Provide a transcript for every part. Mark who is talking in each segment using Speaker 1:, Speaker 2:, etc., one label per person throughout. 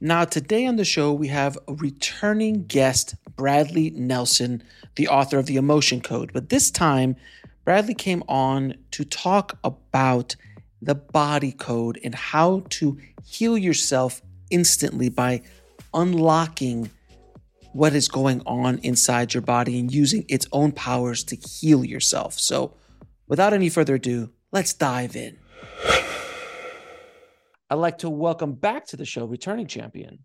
Speaker 1: Now, today on the show, we have a returning guest, Bradley Nelson, the author of The Emotion Code. But this time, Bradley came on to talk about the body code and how to heal yourself instantly by unlocking what is going on inside your body and using its own powers to heal yourself. So, without any further ado, let's dive in. I'd like to welcome back to the show returning champion,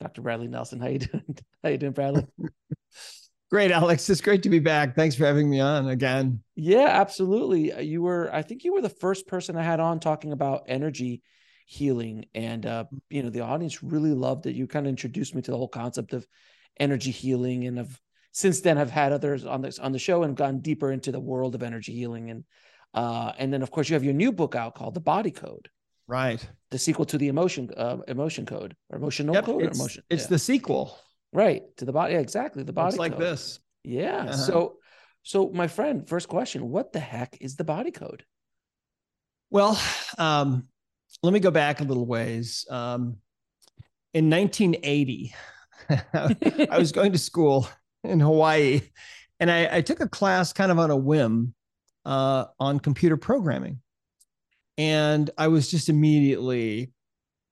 Speaker 1: Dr. Bradley Nelson. How you doing? How you doing, Bradley?
Speaker 2: Great, Alex. It's great to be back. Thanks for having me on again.
Speaker 1: Yeah, absolutely. Uh, you were, I think you were the first person I had on talking about energy healing. And, uh, you know, the audience really loved it. You kind of introduced me to the whole concept of energy healing and have since then have had others on this on the show and gone deeper into the world of energy healing. And, uh, and then of course you have your new book out called The Body Code.
Speaker 2: Right.
Speaker 1: The sequel to the emotion, uh, emotion code or emotional yep, code
Speaker 2: or
Speaker 1: emotion.
Speaker 2: It's yeah. the sequel.
Speaker 1: Right. To the body. Yeah, exactly. The body
Speaker 2: Looks like
Speaker 1: code.
Speaker 2: this.
Speaker 1: Yeah. Uh-huh. So, so my friend, first question: What the heck is the body code?
Speaker 2: Well, um, let me go back a little ways. Um, in 1980, I was going to school in Hawaii, and I, I, took a class kind of on a whim uh, on computer programming, and I was just immediately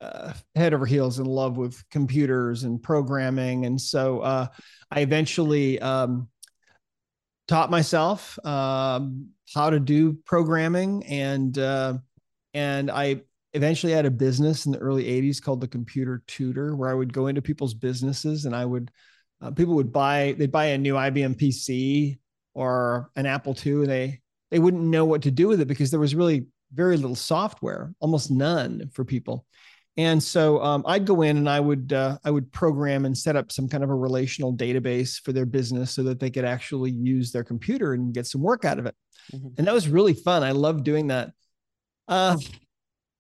Speaker 2: uh, head over heels in love with computers and programming, and so uh, I eventually um, taught myself um, how to do programming, and uh, and I eventually had a business in the early 80s called the computer tutor where i would go into people's businesses and i would uh, people would buy they'd buy a new ibm pc or an apple ii and they they wouldn't know what to do with it because there was really very little software almost none for people. And so um, i'd go in and i would uh, i would program and set up some kind of a relational database for their business so that they could actually use their computer and get some work out of it. Mm-hmm. and that was really fun. I loved doing that. Uh,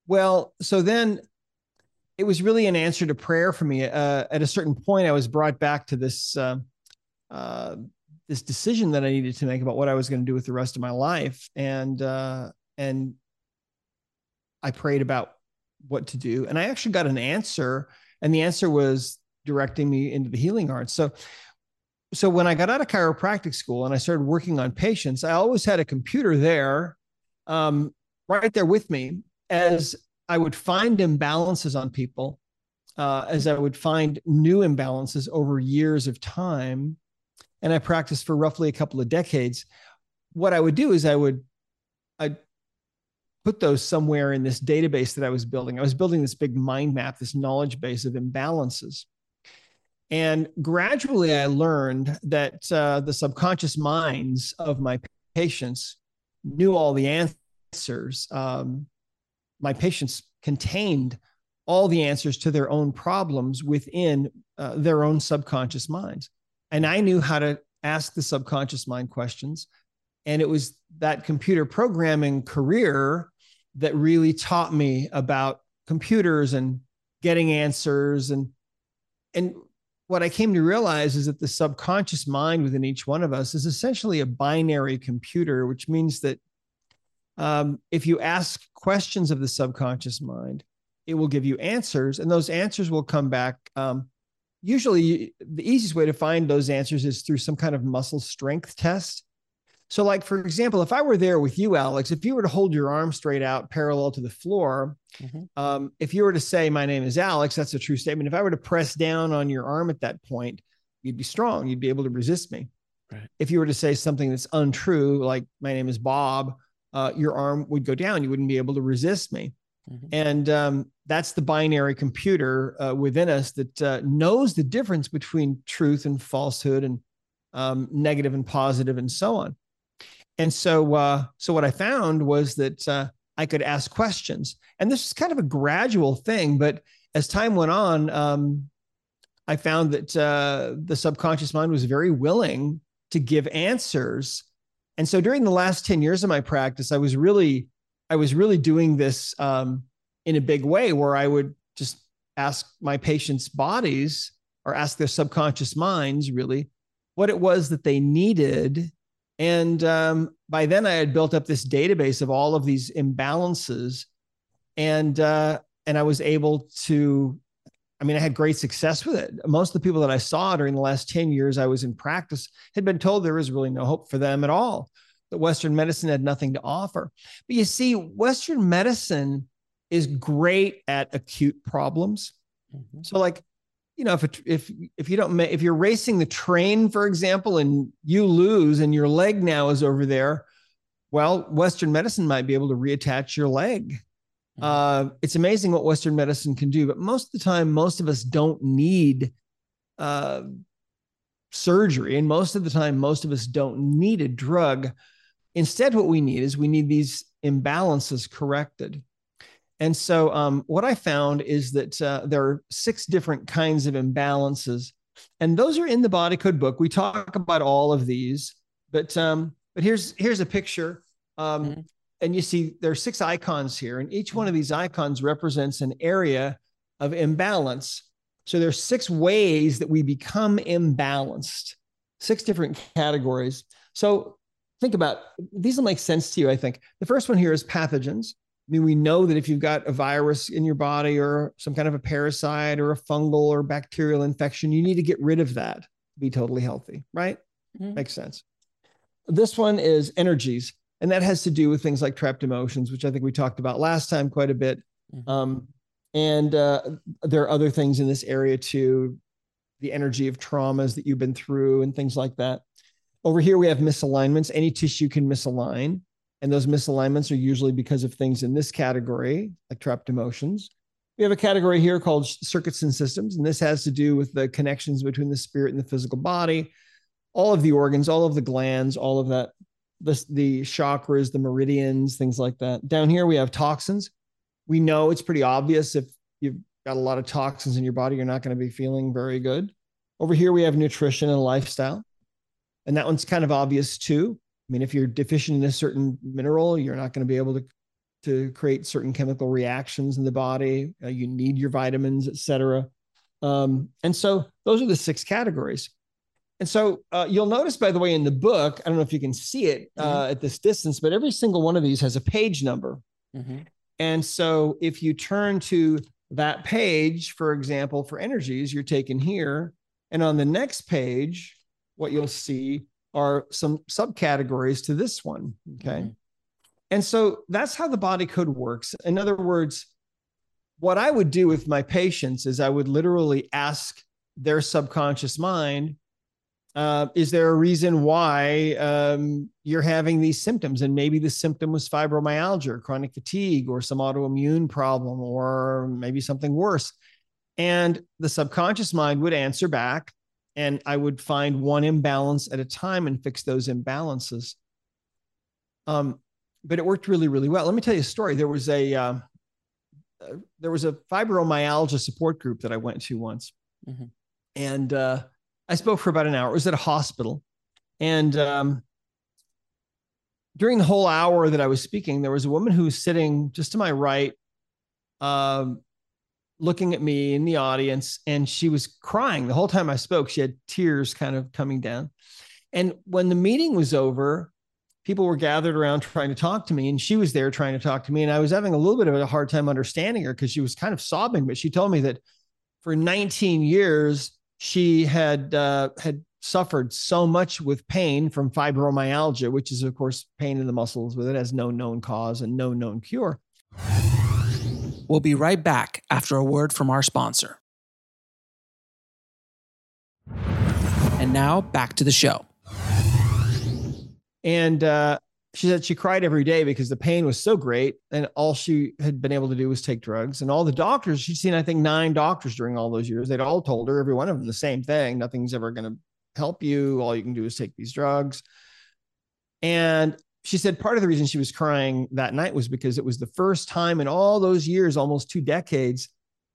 Speaker 2: well, so then it was really an answer to prayer for me. Uh, at a certain point, I was brought back to this uh, uh, this decision that I needed to make about what I was going to do with the rest of my life, and uh, and I prayed about what to do, and I actually got an answer, and the answer was directing me into the healing arts. So. So when I got out of chiropractic school and I started working on patients, I always had a computer there, um, right there with me, as I would find imbalances on people, uh, as I would find new imbalances over years of time, and I practiced for roughly a couple of decades, what I would do is I would I put those somewhere in this database that I was building. I was building this big mind map, this knowledge base of imbalances. And gradually, I learned that uh, the subconscious minds of my patients knew all the answers. Um, my patients contained all the answers to their own problems within uh, their own subconscious minds. And I knew how to ask the subconscious mind questions. And it was that computer programming career that really taught me about computers and getting answers and and what I came to realize is that the subconscious mind within each one of us is essentially a binary computer, which means that um, if you ask questions of the subconscious mind, it will give you answers, and those answers will come back. Um, usually, the easiest way to find those answers is through some kind of muscle strength test. So, like, for example, if I were there with you, Alex, if you were to hold your arm straight out parallel to the floor, mm-hmm. um, if you were to say, My name is Alex, that's a true statement. If I were to press down on your arm at that point, you'd be strong. You'd be able to resist me. Right. If you were to say something that's untrue, like, My name is Bob, uh, your arm would go down. You wouldn't be able to resist me. Mm-hmm. And um, that's the binary computer uh, within us that uh, knows the difference between truth and falsehood and um, negative and positive and so on. And so, uh, so what I found was that uh, I could ask questions, and this is kind of a gradual thing. But as time went on, um, I found that uh, the subconscious mind was very willing to give answers. And so, during the last ten years of my practice, I was really, I was really doing this um, in a big way, where I would just ask my patients' bodies or ask their subconscious minds really what it was that they needed and um, by then, I had built up this database of all of these imbalances, and uh, and I was able to. I mean, I had great success with it. Most of the people that I saw during the last ten years I was in practice had been told there was really no hope for them at all. That Western medicine had nothing to offer. But you see, Western medicine is great at acute problems. Mm-hmm. So, like you know, if if if you don't if you're racing the train, for example, and you lose and your leg now is over there, well, Western medicine might be able to reattach your leg. Mm-hmm. Uh, it's amazing what Western medicine can do, but most of the time, most of us don't need uh, surgery, and most of the time, most of us don't need a drug. Instead, what we need is we need these imbalances corrected. And so, um, what I found is that uh, there are six different kinds of imbalances, and those are in the Body Code book. We talk about all of these, but um, but here's here's a picture, um, mm-hmm. and you see there are six icons here, and each one of these icons represents an area of imbalance. So there's six ways that we become imbalanced, six different categories. So think about these will make sense to you. I think the first one here is pathogens. I mean, we know that if you've got a virus in your body or some kind of a parasite or a fungal or bacterial infection, you need to get rid of that to be totally healthy, right? Mm-hmm. Makes sense. This one is energies, and that has to do with things like trapped emotions, which I think we talked about last time quite a bit. Mm-hmm. Um, and uh, there are other things in this area too, the energy of traumas that you've been through and things like that. Over here, we have misalignments. Any tissue can misalign. And those misalignments are usually because of things in this category, like trapped emotions. We have a category here called circuits and systems, and this has to do with the connections between the spirit and the physical body, all of the organs, all of the glands, all of that, the, the chakras, the meridians, things like that. Down here, we have toxins. We know it's pretty obvious if you've got a lot of toxins in your body, you're not going to be feeling very good. Over here, we have nutrition and lifestyle. And that one's kind of obvious too. I mean, if you're deficient in a certain mineral, you're not going to be able to to create certain chemical reactions in the body. Uh, you need your vitamins, et cetera. Um, and so those are the six categories. And so uh, you'll notice, by the way, in the book, I don't know if you can see it uh, mm-hmm. at this distance, but every single one of these has a page number. Mm-hmm. And so if you turn to that page, for example, for energies, you're taken here. And on the next page, what you'll see are some subcategories to this one. Okay. Mm-hmm. And so that's how the body code works. In other words, what I would do with my patients is I would literally ask their subconscious mind, uh, is there a reason why um, you're having these symptoms? And maybe the symptom was fibromyalgia, or chronic fatigue, or some autoimmune problem, or maybe something worse. And the subconscious mind would answer back and I would find one imbalance at a time and fix those imbalances. Um, but it worked really, really well. Let me tell you a story. There was a uh, uh, there was a fibromyalgia support group that I went to once, mm-hmm. and uh, I spoke for about an hour. It was at a hospital, and um, during the whole hour that I was speaking, there was a woman who was sitting just to my right, um, looking at me in the audience and she was crying the whole time I spoke. She had tears kind of coming down. And when the meeting was over, people were gathered around trying to talk to me and she was there trying to talk to me and I was having a little bit of a hard time understanding her because she was kind of sobbing but she told me that for 19 years she had uh, had suffered so much with pain from fibromyalgia, which is, of course, pain in the muscles with it has no known cause and no known cure.
Speaker 1: We'll be right back after a word from our sponsor. And now back to the show.
Speaker 2: And uh, she said she cried every day because the pain was so great. And all she had been able to do was take drugs. And all the doctors, she'd seen, I think, nine doctors during all those years. They'd all told her, every one of them, the same thing nothing's ever going to help you. All you can do is take these drugs. And she said part of the reason she was crying that night was because it was the first time in all those years, almost two decades,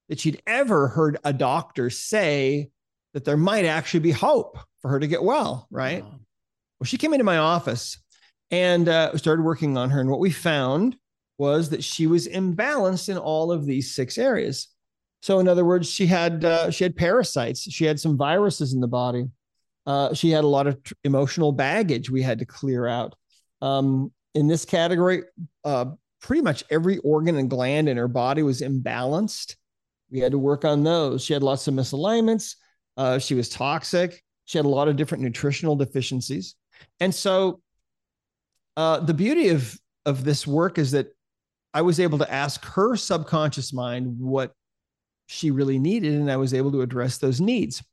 Speaker 2: that she'd ever heard a doctor say that there might actually be hope for her to get well. Right. Wow. Well, she came into my office and uh, started working on her. And what we found was that she was imbalanced in all of these six areas. So, in other words, she had uh, she had parasites. She had some viruses in the body. Uh, she had a lot of emotional baggage we had to clear out. Um, in this category, uh, pretty much every organ and gland in her body was imbalanced. We had to work on those. She had lots of misalignments. Uh, she was toxic. She had a lot of different nutritional deficiencies. And so uh, the beauty of, of this work is that I was able to ask her subconscious mind what she really needed, and I was able to address those needs.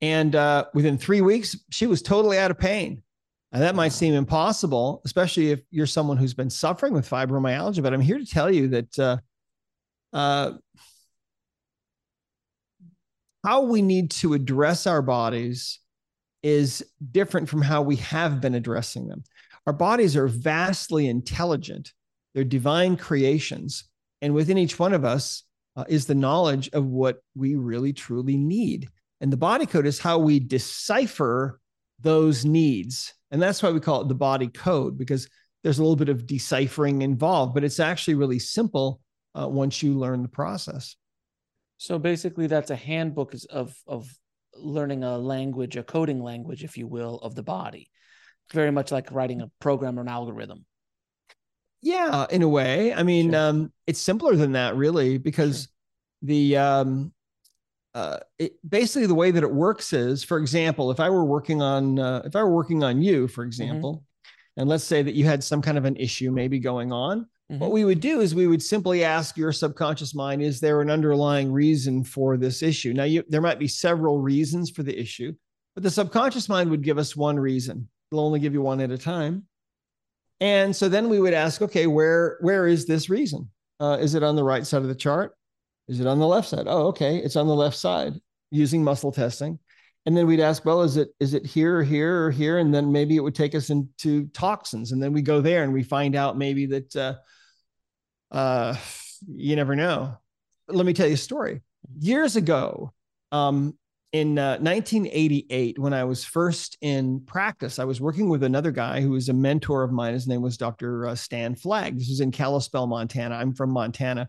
Speaker 2: And uh, within three weeks, she was totally out of pain. And that might seem impossible, especially if you're someone who's been suffering with fibromyalgia. But I'm here to tell you that uh, uh, how we need to address our bodies is different from how we have been addressing them. Our bodies are vastly intelligent, they're divine creations. And within each one of us uh, is the knowledge of what we really truly need. And the body code is how we decipher those needs. And that's why we call it the body code, because there's a little bit of deciphering involved, but it's actually really simple uh, once you learn the process.
Speaker 1: So basically, that's a handbook of of learning a language, a coding language, if you will, of the body. Very much like writing a program or an algorithm.
Speaker 2: Yeah, in a way. I mean, sure. um, it's simpler than that, really, because sure. the um, uh, it, basically the way that it works is, for example, if I were working on uh, if I were working on you, for mm-hmm. example, mm-hmm. and let's say that you had some kind of an issue maybe going on, mm-hmm. what we would do is we would simply ask your subconscious mind, is there an underlying reason for this issue? Now, you, there might be several reasons for the issue, but the subconscious mind would give us one reason. It'll only give you one at a time. And so then we would ask, okay, where where is this reason? Uh, is it on the right side of the chart? Is it on the left side? Oh, okay. It's on the left side using muscle testing. And then we'd ask, well, is it is it here or here or here? And then maybe it would take us into toxins. And then we go there and we find out maybe that uh, uh, you never know. Let me tell you a story. Years ago, um, in uh, 1988, when I was first in practice, I was working with another guy who was a mentor of mine. His name was Dr. Uh, Stan Flagg. This was in Kalispell, Montana. I'm from Montana.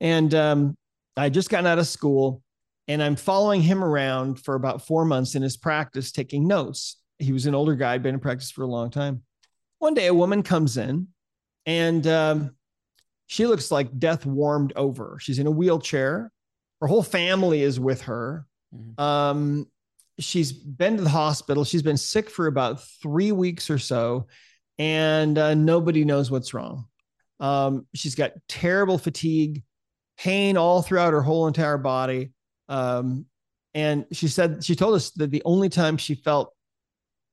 Speaker 2: And um, I just gotten out of school and I'm following him around for about four months in his practice, taking notes. He was an older guy, been in practice for a long time. One day, a woman comes in and um, she looks like death warmed over. She's in a wheelchair. Her whole family is with her. Mm-hmm. Um, she's been to the hospital. She's been sick for about three weeks or so, and uh, nobody knows what's wrong. Um, she's got terrible fatigue pain all throughout her whole entire body. Um, and she said, she told us that the only time she felt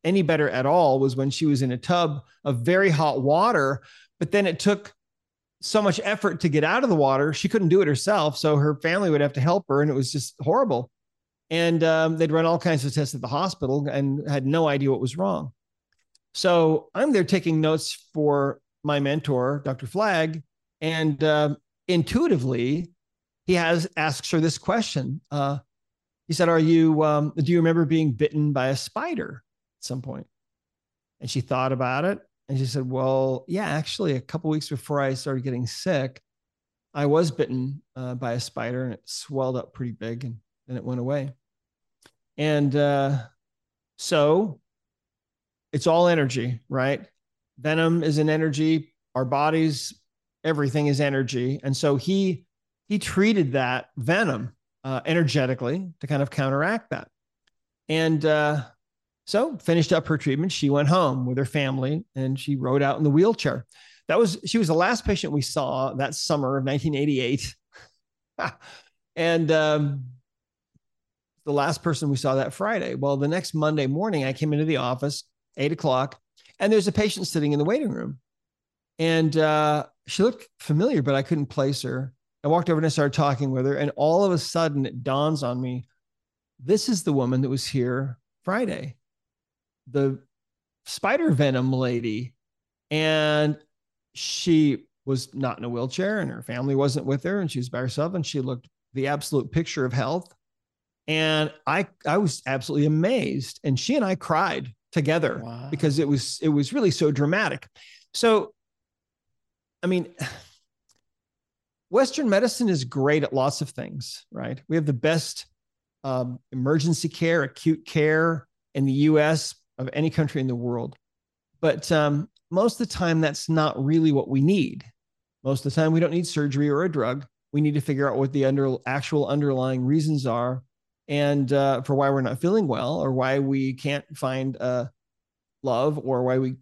Speaker 2: any better at all was when she was in a tub of very hot water. But then it took so much effort to get out of the water. She couldn't do it herself. So her family would have to help her. And it was just horrible. And um, they'd run all kinds of tests at the hospital and had no idea what was wrong. So I'm there taking notes for my mentor, Dr. Flagg. And uh, intuitively, he has asks her this question. Uh, he said, "Are you? Um, do you remember being bitten by a spider at some point?" And she thought about it, and she said, "Well, yeah, actually, a couple weeks before I started getting sick, I was bitten uh, by a spider, and it swelled up pretty big, and then it went away." And uh, so, it's all energy, right? Venom is an energy. Our bodies everything is energy. And so he he treated that venom uh, energetically to kind of counteract that. And uh, So finished up her treatment. She went home with her family and she rode out in the wheelchair. That was she was the last patient we saw that summer of 1988, and um, the last person we saw that Friday. Well, the next Monday morning, I came into the office eight o'clock, and there's a patient sitting in the waiting room, and uh, she looked familiar, but I couldn't place her. I walked over and I started talking with her, and all of a sudden it dawns on me, this is the woman that was here Friday the spider venom lady and she was not in a wheelchair and her family wasn't with her and she was by herself and she looked the absolute picture of health and i i was absolutely amazed and she and i cried together wow. because it was it was really so dramatic so i mean western medicine is great at lots of things right we have the best um, emergency care acute care in the us of any country in the world. But um, most of the time, that's not really what we need. Most of the time, we don't need surgery or a drug. We need to figure out what the under, actual underlying reasons are and uh, for why we're not feeling well or why we can't find uh, love or why we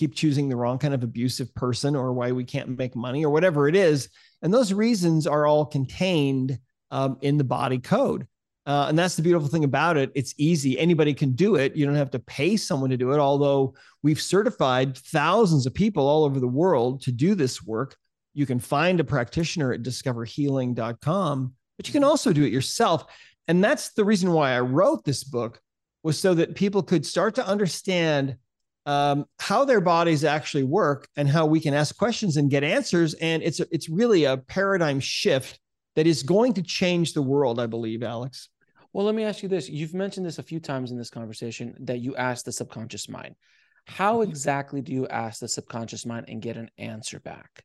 Speaker 2: keep, choosing the wrong kind of abusive person or why we can't make money or whatever it is. And those reasons are all contained um, in the body code. Uh, and that's the beautiful thing about it. It's easy. Anybody can do it. You don't have to pay someone to do it. Although we've certified thousands of people all over the world to do this work. You can find a practitioner at discoverhealing.com, but you can also do it yourself. And that's the reason why I wrote this book was so that people could start to understand um, how their bodies actually work and how we can ask questions and get answers. And it's a, it's really a paradigm shift that is going to change the world, I believe, Alex.
Speaker 1: Well, let me ask you this. You've mentioned this a few times in this conversation that you ask the subconscious mind. How mm-hmm. exactly do you ask the subconscious mind and get an answer back?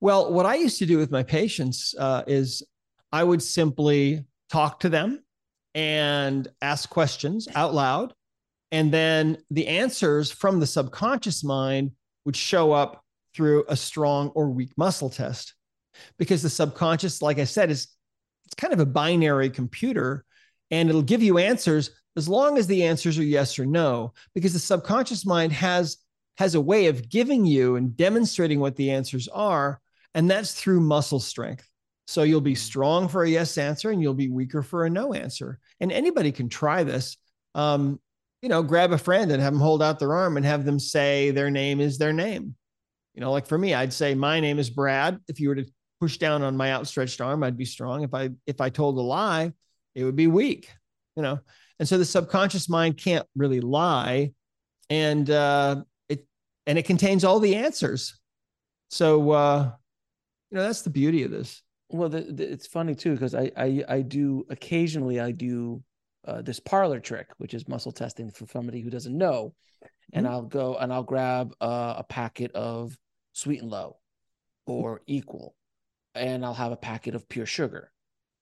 Speaker 2: Well, what I used to do with my patients uh, is I would simply talk to them and ask questions out loud. And then the answers from the subconscious mind would show up through a strong or weak muscle test. Because the subconscious, like I said, is it's kind of a binary computer and it'll give you answers as long as the answers are yes or no. Because the subconscious mind has has a way of giving you and demonstrating what the answers are and that's through muscle strength. So you'll be strong for a yes answer and you'll be weaker for a no answer. And anybody can try this. Um, you know grab a friend and have them hold out their arm and have them say their name is their name you know like for me i'd say my name is brad if you were to push down on my outstretched arm i'd be strong if i if i told a lie it would be weak, you know. And so the subconscious mind can't really lie, and uh, it and it contains all the answers. So uh, you know that's the beauty of this.
Speaker 1: Well, the, the, it's funny too because I, I I do occasionally I do uh, this parlor trick, which is muscle testing for somebody who doesn't know, and mm-hmm. I'll go and I'll grab uh, a packet of sweet and low, or equal, and I'll have a packet of pure sugar,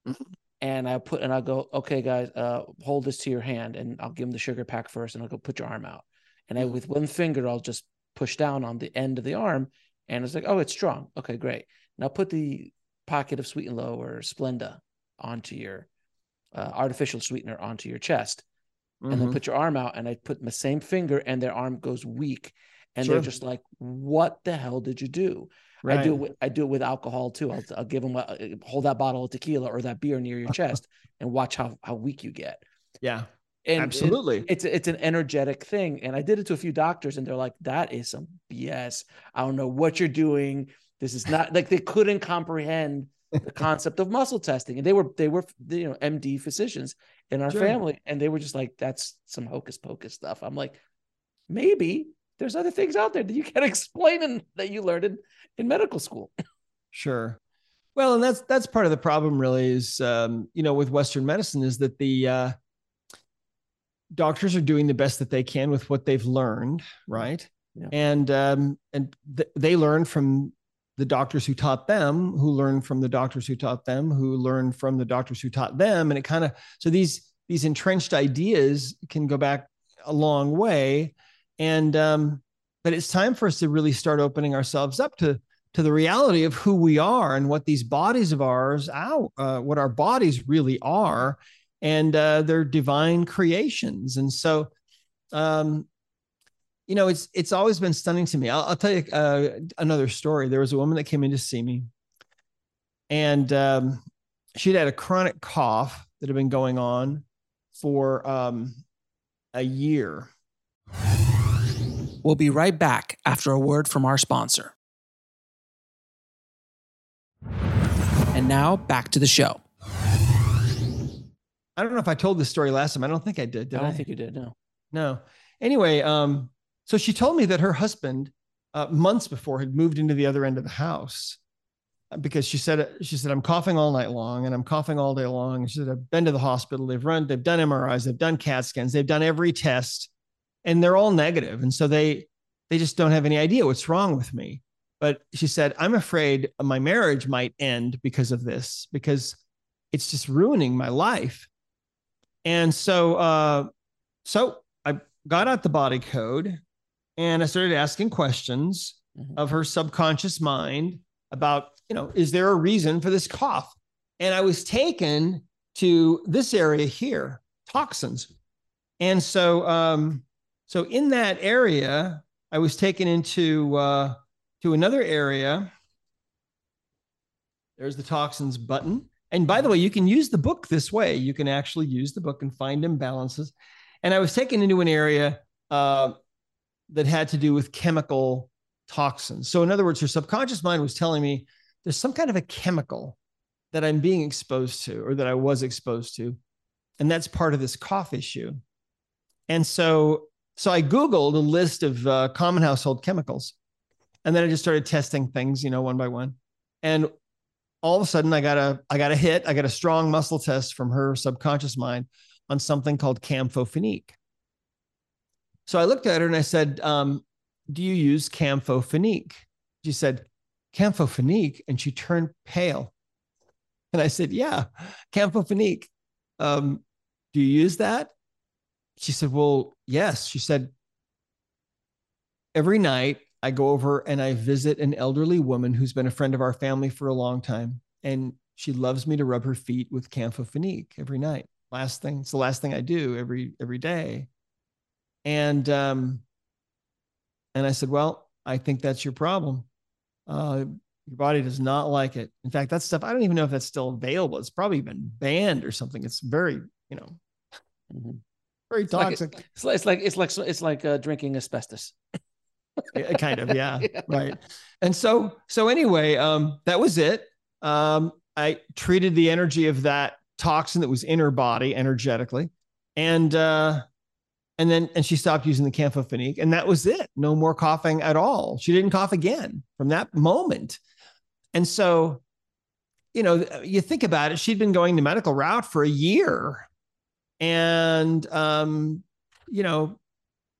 Speaker 1: mm-hmm and I put and I'll go, okay, guys, uh, hold this to your hand, and I'll give them the sugar pack first, and I'll go put your arm out, and I with one finger I'll just push down on the end of the arm, and it's like, oh, it's strong. Okay, great. Now put the pocket of Sweet and Low or Splenda onto your uh, artificial sweetener onto your chest, mm-hmm. and then mm-hmm. put your arm out, and I put my same finger, and their arm goes weak, and sure. they're just like, what the hell did you do? Right. I do it. With, I do it with alcohol too. I'll, I'll give them a, hold that bottle of tequila or that beer near your chest and watch how how weak you get.
Speaker 2: Yeah,
Speaker 1: and
Speaker 2: absolutely.
Speaker 1: It, it's it's an energetic thing, and I did it to a few doctors, and they're like, "That is some BS. I don't know what you're doing. This is not like they couldn't comprehend the concept of muscle testing, and they were they were you know MD physicians in our sure. family, and they were just like, "That's some hocus pocus stuff." I'm like, maybe there's other things out there that you can't explain and that you learned in, in medical school.
Speaker 2: Sure. Well, and that's that's part of the problem, really, is um, you know with Western medicine is that the uh, doctors are doing the best that they can with what they've learned, right? Yeah. And um, and th- they learn from the doctors who taught them, who learned from the doctors who taught them, who learned from the doctors who taught them, and it kind of so these these entrenched ideas can go back a long way. And um, but it's time for us to really start opening ourselves up to to the reality of who we are and what these bodies of ours out uh, what our bodies really are. And uh, they're divine creations. And so um, you know, it's it's always been stunning to me. I'll, I'll tell you uh, another story. There was a woman that came in to see me, and um, she'd had a chronic cough that had been going on for um, a year.
Speaker 1: We'll be right back after a word from our sponsor. And now back to the show.
Speaker 2: I don't know if I told this story last time. I don't think I did. did
Speaker 1: I don't think you did. No.
Speaker 2: No. Anyway, um, so she told me that her husband, uh, months before, had moved into the other end of the house uh, because she said she said I'm coughing all night long and I'm coughing all day long. She said I've been to the hospital. They've run, they've done MRIs, they've done CAT scans, they've done every test, and they're all negative. And so they they just don't have any idea what's wrong with me. But she said I'm afraid my marriage might end because of this because it's just ruining my life. And so, uh, so I got out the body code and I started asking questions mm-hmm. of her subconscious mind about, you know, is there a reason for this cough? And I was taken to this area here, toxins. And so, um, so in that area, I was taken into uh, to another area. There's the toxins button. And by the way, you can use the book this way. You can actually use the book and find imbalances. And I was taken into an area uh, that had to do with chemical toxins. So, in other words, her subconscious mind was telling me there's some kind of a chemical that I'm being exposed to or that I was exposed to. And that's part of this cough issue. And so, so I Googled a list of uh, common household chemicals. And then I just started testing things, you know, one by one. And all of a sudden I got a I got a hit, I got a strong muscle test from her subconscious mind on something called campho-phenique. So I looked at her and I said, um, "Do you use campho-phenique?" She said, "Campho-phenique," and she turned pale. And I said, "Yeah, campho-phenique. Um, do you use that?" She said, "Well, yes." She said, "Every night I go over and I visit an elderly woman who's been a friend of our family for a long time. And she loves me to rub her feet with campho-phenique every night. Last thing, it's the last thing I do every every day. And um, and I said, Well, I think that's your problem. Uh, your body does not like it. In fact, that stuff, I don't even know if that's still available. It's probably been banned or something. It's very, you know, mm-hmm. very toxic.
Speaker 1: It's like, it's like, it's like, it's like, uh, drinking asbestos.
Speaker 2: kind of yeah, yeah, right and so so anyway um that was it um i treated the energy of that toxin that was in her body energetically and uh and then and she stopped using the campho-phenique and that was it no more coughing at all she didn't cough again from that moment and so you know you think about it she'd been going the medical route for a year and um you know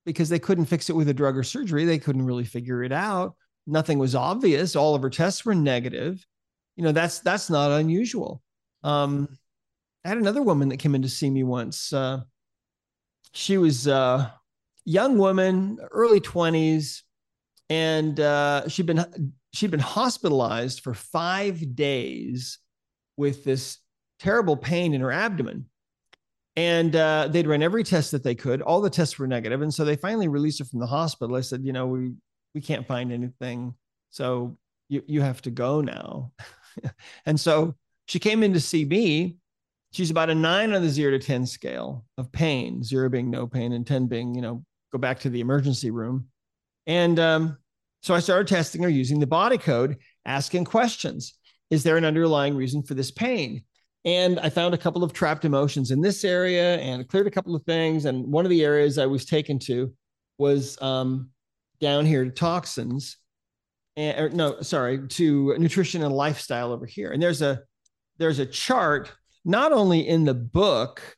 Speaker 2: because they couldn't fix it with a drug or surgery. They couldn't really figure it out. Nothing was obvious. All of her tests were negative. You know, that's that's not unusual. Um, I had another woman that came in to see me once. Uh, she was a young woman, early 20s, and uh, she'd been she'd been hospitalized for five days with this terrible pain in her abdomen and uh, they'd run every test that they could. All the tests were negative, and so they finally released her from the hospital. I said, you know, we we can't find anything, so you you have to go now. and so she came in to see me. She's about a nine on the zero to ten scale of pain, zero being no pain, and ten being you know go back to the emergency room. And um, so I started testing her using the body code, asking questions. Is there an underlying reason for this pain? And I found a couple of trapped emotions in this area and cleared a couple of things. And one of the areas I was taken to was um, down here to toxins. And, or, no, sorry, to nutrition and lifestyle over here. And there's a there's a chart not only in the book,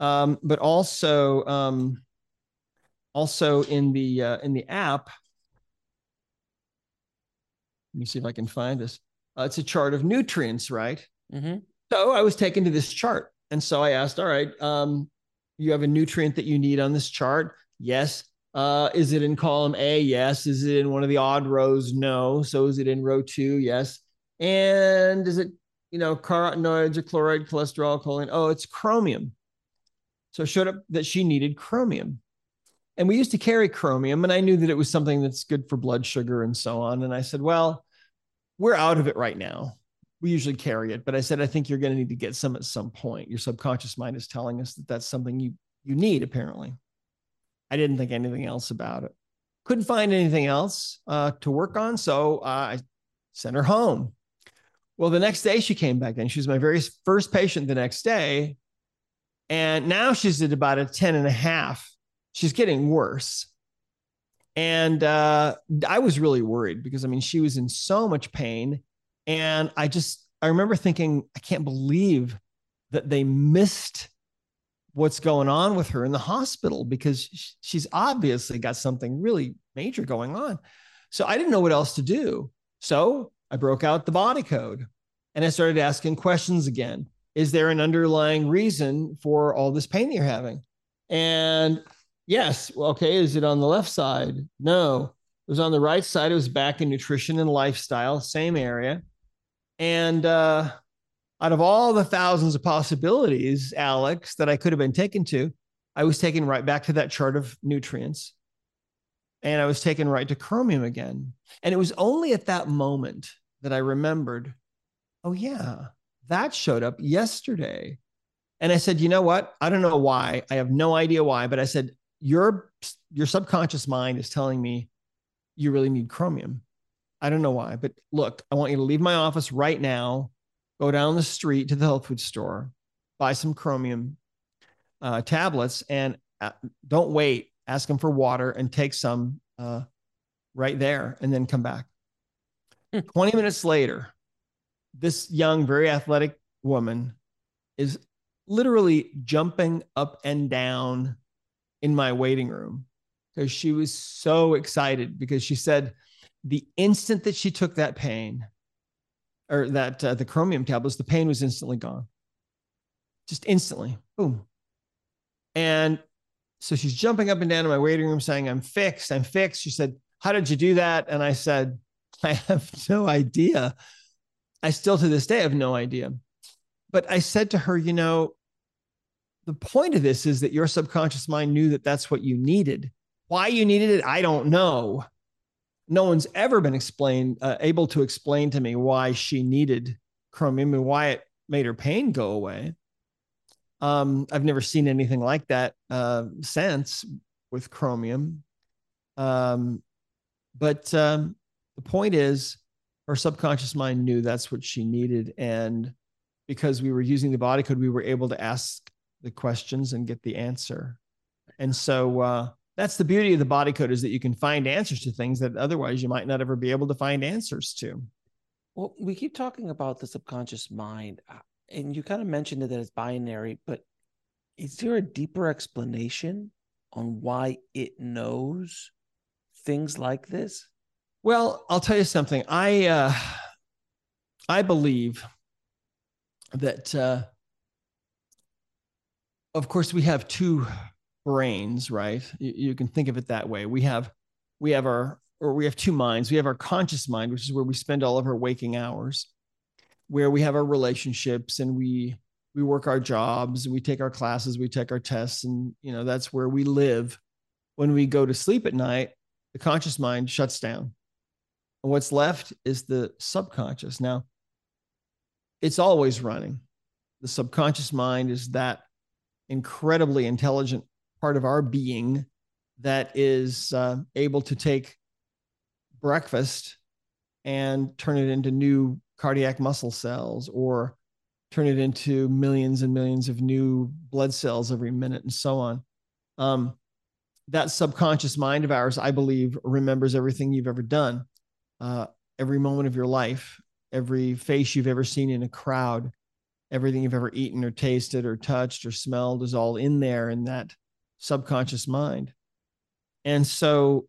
Speaker 2: um, but also um, also in the uh, in the app. Let me see if I can find this. Uh, it's a chart of nutrients, right? Mm-hmm. So I was taken to this chart. And so I asked, all right, um, you have a nutrient that you need on this chart? Yes. Uh, is it in column A? Yes. Is it in one of the odd rows? No. So is it in row two? Yes. And is it, you know, carotenoids or chloride, cholesterol, choline? Oh, it's chromium. So it showed up that she needed chromium. And we used to carry chromium, and I knew that it was something that's good for blood sugar and so on. And I said, Well, we're out of it right now. We usually carry it, but I said, I think you're going to need to get some at some point. Your subconscious mind is telling us that that's something you you need, apparently. I didn't think anything else about it. Couldn't find anything else uh, to work on, so uh, I sent her home. Well, the next day she came back in. She was my very first patient the next day. And now she's at about a 10 and a half. She's getting worse. And uh, I was really worried because I mean, she was in so much pain. And I just, I remember thinking, I can't believe that they missed what's going on with her in the hospital because she's obviously got something really major going on. So I didn't know what else to do. So I broke out the body code and I started asking questions again. Is there an underlying reason for all this pain you're having? And yes, okay, is it on the left side? No. It was on the right side. It was back in nutrition and lifestyle, same area. And uh, out of all the thousands of possibilities, Alex, that I could have been taken to, I was taken right back to that chart of nutrients. And I was taken right to chromium again. And it was only at that moment that I remembered, oh, yeah, that showed up yesterday. And I said, you know what? I don't know why. I have no idea why, but I said, your your subconscious mind is telling me you really need chromium. I don't know why, but look, I want you to leave my office right now, go down the street to the health food store, buy some chromium uh, tablets, and uh, don't wait. Ask them for water and take some uh, right there, and then come back. Hmm. 20 minutes later, this young, very athletic woman is literally jumping up and down in my waiting room because she was so excited because she said the instant that she took that pain or that uh, the chromium tablets, the pain was instantly gone. Just instantly, boom. And so she's jumping up and down in my waiting room saying, I'm fixed, I'm fixed. She said, How did you do that? And I said, I have no idea. I still to this day have no idea. But I said to her, you know, the point of this is that your subconscious mind knew that that's what you needed. Why you needed it, I don't know. No one's ever been explained, uh, able to explain to me why she needed chromium and why it made her pain go away. Um, I've never seen anything like that uh, since with chromium. Um, but um, the point is, her subconscious mind knew that's what she needed. And because we were using the body code, we were able to ask the questions and get the answer. And so uh, that's the beauty of the body code is that you can find answers to things that otherwise you might not ever be able to find answers to.
Speaker 1: Well, we keep talking about the subconscious mind, uh, and you kind of mentioned it that it's binary, but is there a deeper explanation on why it knows things like this?
Speaker 2: Well, I'll tell you something. I uh, I believe that uh, of course we have two brains right? You, you, can think of it that way. We have we have our or we have two minds. We have our conscious mind which is where we spend all of our waking hours where we have our relationships and we we work our jobs and we take our classes we take our tests and you know that's where we live. When we go to sleep at night the conscious mind shuts down what's left is the subconscious. Now it's always running. The subconscious mind is that incredibly intelligent part of our being that is uh, able to take breakfast and turn it into new cardiac muscle cells or turn it into millions and millions of new blood cells every minute and so on. Um, that subconscious mind of ours, I believe, remembers everything you've ever done, uh, every moment of your life, every face you've ever seen in a crowd, everything you've ever eaten or tasted or touched or smelled is all in there in that subconscious mind. And so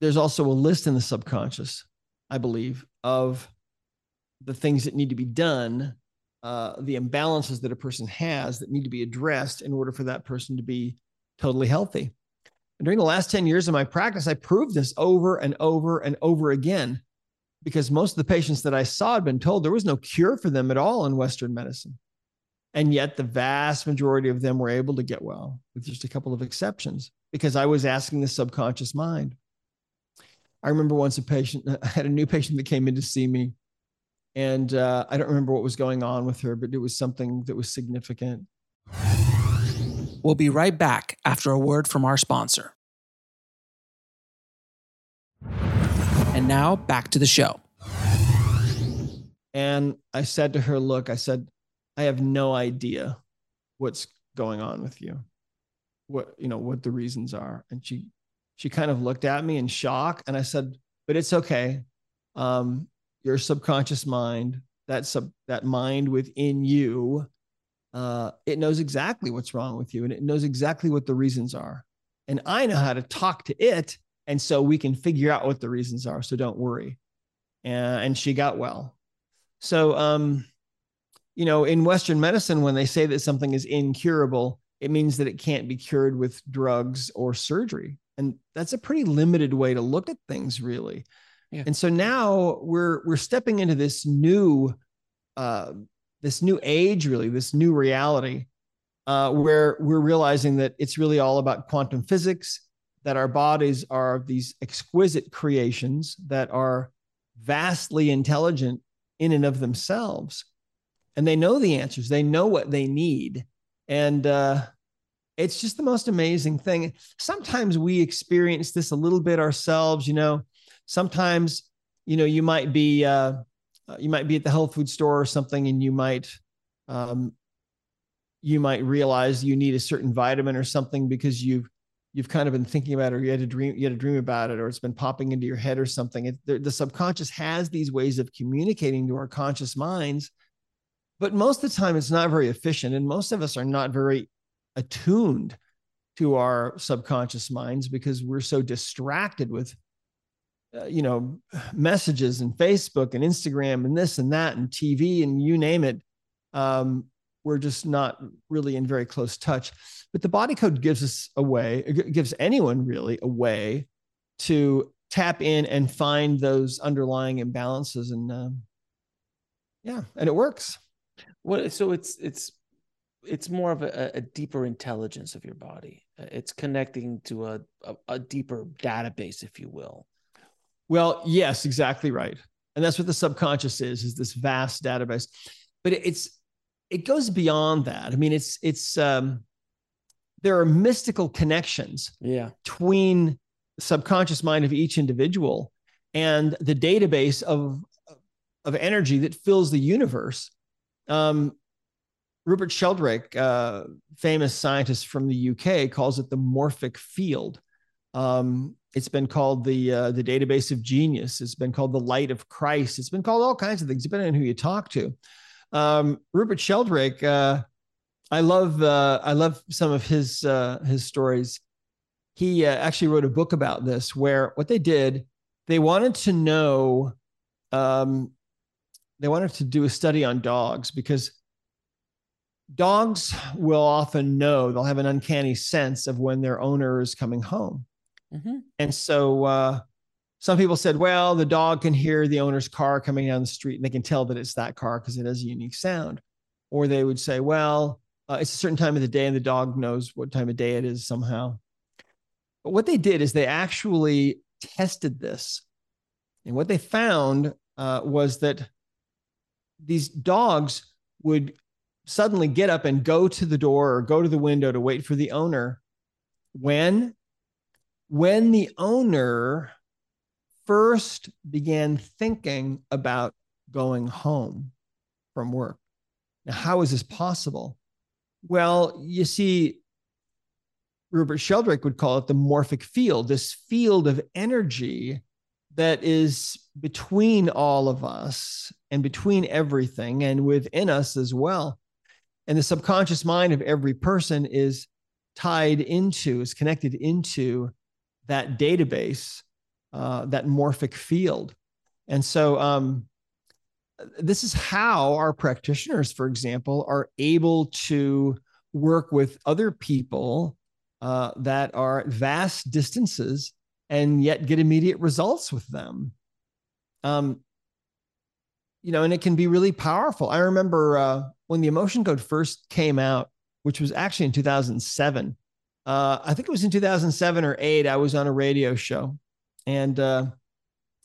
Speaker 2: there's also a list in the subconscious, I believe, of the things that need to be done, uh, the imbalances that a person has that need to be addressed in order for that person to be totally healthy. And during the last 10 years of my practice, I proved this over and over and over again because most of the patients that I saw had been told there was no cure for them at all in Western medicine. And yet, the vast majority of them were able to get well, with just a couple of exceptions, because I was asking the subconscious mind. I remember once a patient, I had a new patient that came in to see me, and uh, I don't remember what was going on with her, but it was something that was significant.
Speaker 1: We'll be right back after a word from our sponsor. And now back to the show.
Speaker 2: And I said to her, Look, I said, I have no idea what's going on with you, what, you know, what the reasons are. And she, she kind of looked at me in shock. And I said, But it's okay. Um, your subconscious mind, that sub, that mind within you, uh, it knows exactly what's wrong with you and it knows exactly what the reasons are. And I know how to talk to it. And so we can figure out what the reasons are. So don't worry. And, and she got well. So, um, you know, in Western medicine, when they say that something is incurable, it means that it can't be cured with drugs or surgery. And that's a pretty limited way to look at things, really. Yeah. And so now we're we're stepping into this new uh, this new age, really, this new reality, uh, where we're realizing that it's really all about quantum physics, that our bodies are these exquisite creations that are vastly intelligent in and of themselves. And they know the answers. They know what they need. And uh, it's just the most amazing thing. Sometimes we experience this a little bit ourselves you know. Sometimes you know you might be uh, uh, you might be at the health food store or something and you might um, you might realize you need a certain vitamin or something because you've you've kind of been thinking about it or you had a dream you had a dream about it or it's been popping into your head or something. It, the, the subconscious has these ways of communicating to our conscious minds but most of the time it's not very efficient and most of us are not very attuned to our subconscious minds because we're so distracted with uh, you know messages and facebook and instagram and this and that and tv and you name it um, we're just not really in very close touch but the body code gives us a way it gives anyone really a way to tap in and find those underlying imbalances and um, yeah and it works
Speaker 1: well, so it's it's it's more of a, a deeper intelligence of your body. Uh, it's connecting to a, a, a deeper database, if you will.
Speaker 2: Well, yes, exactly right. And that's what the subconscious is, is this vast database. But it's it goes beyond that. I mean, it's it's um there are mystical connections
Speaker 1: yeah.
Speaker 2: between the subconscious mind of each individual and the database of of energy that fills the universe um, Rupert Sheldrake, uh, famous scientist from the UK, calls it the morphic field. Um, it's been called the uh, the database of genius. It's been called the light of Christ. It's been called all kinds of things, depending on who you talk to. Um, Rupert Sheldrake, uh, I love uh, I love some of his uh, his stories. He uh, actually wrote a book about this, where what they did, they wanted to know um, they wanted to do a study on dogs because dogs will often know they'll have an uncanny sense of when their owner is coming home mm-hmm. and so uh, some people said well the dog can hear the owner's car coming down the street and they can tell that it's that car because it has a unique sound. Or they would say well uh, it's a certain time of the day and the dog knows what time of day it is somehow. But what they did is they actually tested this. And what they found uh, was that these dogs would suddenly get up and go to the door or go to the window to wait for the owner when when the owner first began thinking about going home from work now how is this possible well you see Rupert Sheldrake would call it the morphic field, this field of energy that is between all of us and between everything and within us as well. And the subconscious mind of every person is tied into, is connected into that database, uh, that morphic field. And so, um, this is how our practitioners, for example, are able to work with other people uh, that are at vast distances and yet get immediate results with them. Um, you know, and it can be really powerful. I remember uh, when the emotion code first came out, which was actually in 2007, uh, I think it was in 2007 or eight, I was on a radio show and uh,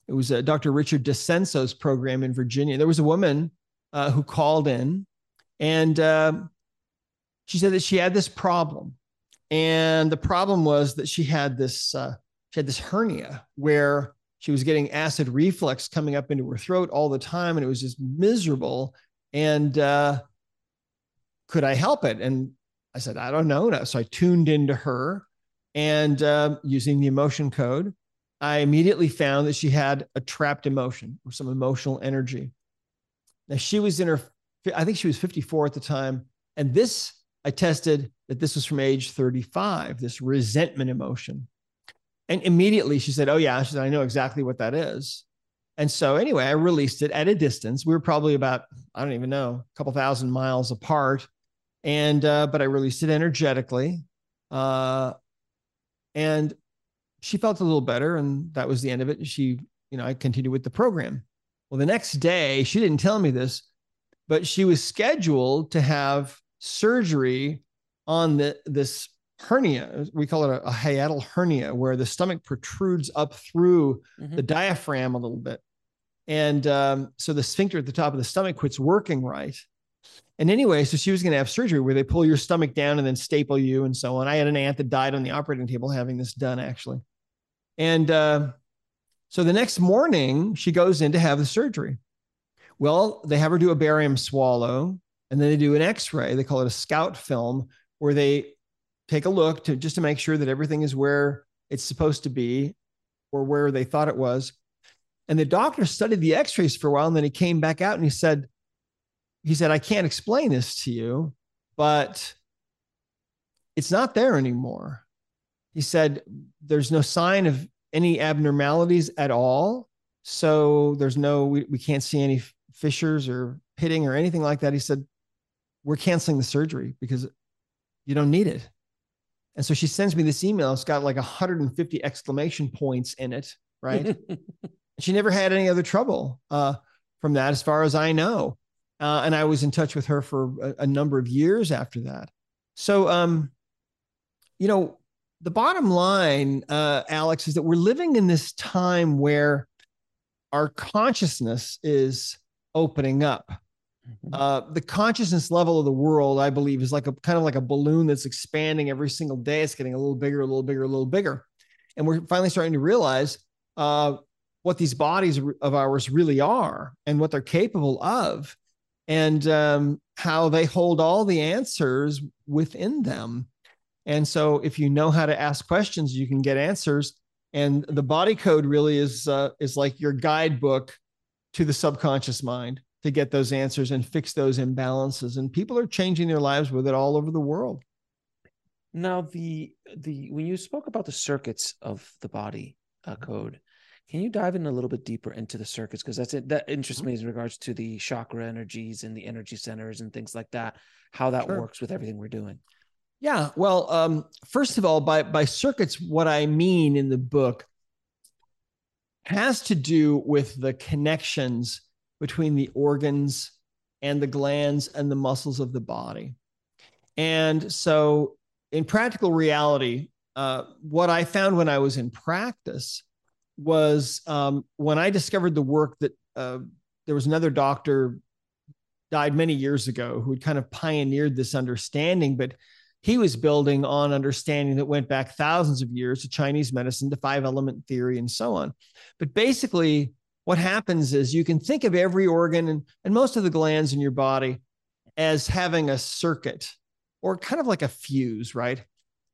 Speaker 2: it was uh, Dr. Richard DeCenso's program in Virginia. There was a woman uh, who called in and uh, she said that she had this problem. And the problem was that she had this, uh, she had this hernia where she was getting acid reflux coming up into her throat all the time. And it was just miserable. And uh, could I help it? And I said, I don't know. So I tuned into her and uh, using the emotion code, I immediately found that she had a trapped emotion or some emotional energy. Now she was in her, I think she was 54 at the time. And this, I tested that this was from age 35, this resentment emotion. And immediately she said, Oh, yeah. She said, I know exactly what that is. And so, anyway, I released it at a distance. We were probably about, I don't even know, a couple thousand miles apart. And, uh, but I released it energetically. Uh, and she felt a little better. And that was the end of it. She, you know, I continued with the program. Well, the next day, she didn't tell me this, but she was scheduled to have surgery on the, this hernia. We call it a, a hiatal hernia, where the stomach protrudes up through mm-hmm. the diaphragm a little bit. And um, so the sphincter at the top of the stomach quits working right. And anyway, so she was going to have surgery where they pull your stomach down and then staple you and so on. I had an aunt that died on the operating table having this done, actually. And uh, so the next morning, she goes in to have the surgery. Well, they have her do a barium swallow and then they do an x ray. They call it a scout film, where they take a look to just to make sure that everything is where it's supposed to be or where they thought it was. And the doctor studied the x-rays for a while and then he came back out and he said, he said, I can't explain this to you, but it's not there anymore. He said, there's no sign of any abnormalities at all. So there's no, we, we can't see any fissures or pitting or anything like that. He said, we're canceling the surgery because you don't need it. And so she sends me this email. It's got like 150 exclamation points in it, right? she never had any other trouble uh, from that, as far as I know. Uh, and I was in touch with her for a, a number of years after that. So, um, you know, the bottom line, uh, Alex, is that we're living in this time where our consciousness is opening up. Mm-hmm. Uh, the consciousness level of the world, I believe, is like a kind of like a balloon that's expanding every single day. It's getting a little bigger, a little bigger, a little bigger, and we're finally starting to realize uh, what these bodies of ours really are and what they're capable of, and um, how they hold all the answers within them. And so, if you know how to ask questions, you can get answers. And the body code really is uh, is like your guidebook to the subconscious mind to get those answers and fix those imbalances. And people are changing their lives with it all over the world.
Speaker 1: Now, the the when you spoke about the circuits of the body uh, mm-hmm. code, can you dive in a little bit deeper into the circuits because that's it that interests mm-hmm. me in regards to the chakra energies and the energy centers and things like that, how that sure. works with everything we're doing.
Speaker 2: Yeah, well, um, first of all, by by circuits, what I mean in the book has to do with the connections between the organs and the glands and the muscles of the body. And so, in practical reality, uh, what I found when I was in practice was um, when I discovered the work that uh, there was another doctor died many years ago who had kind of pioneered this understanding, but he was building on understanding that went back thousands of years to Chinese medicine, to five element theory, and so on. But basically, what happens is you can think of every organ and, and most of the glands in your body as having a circuit or kind of like a fuse, right?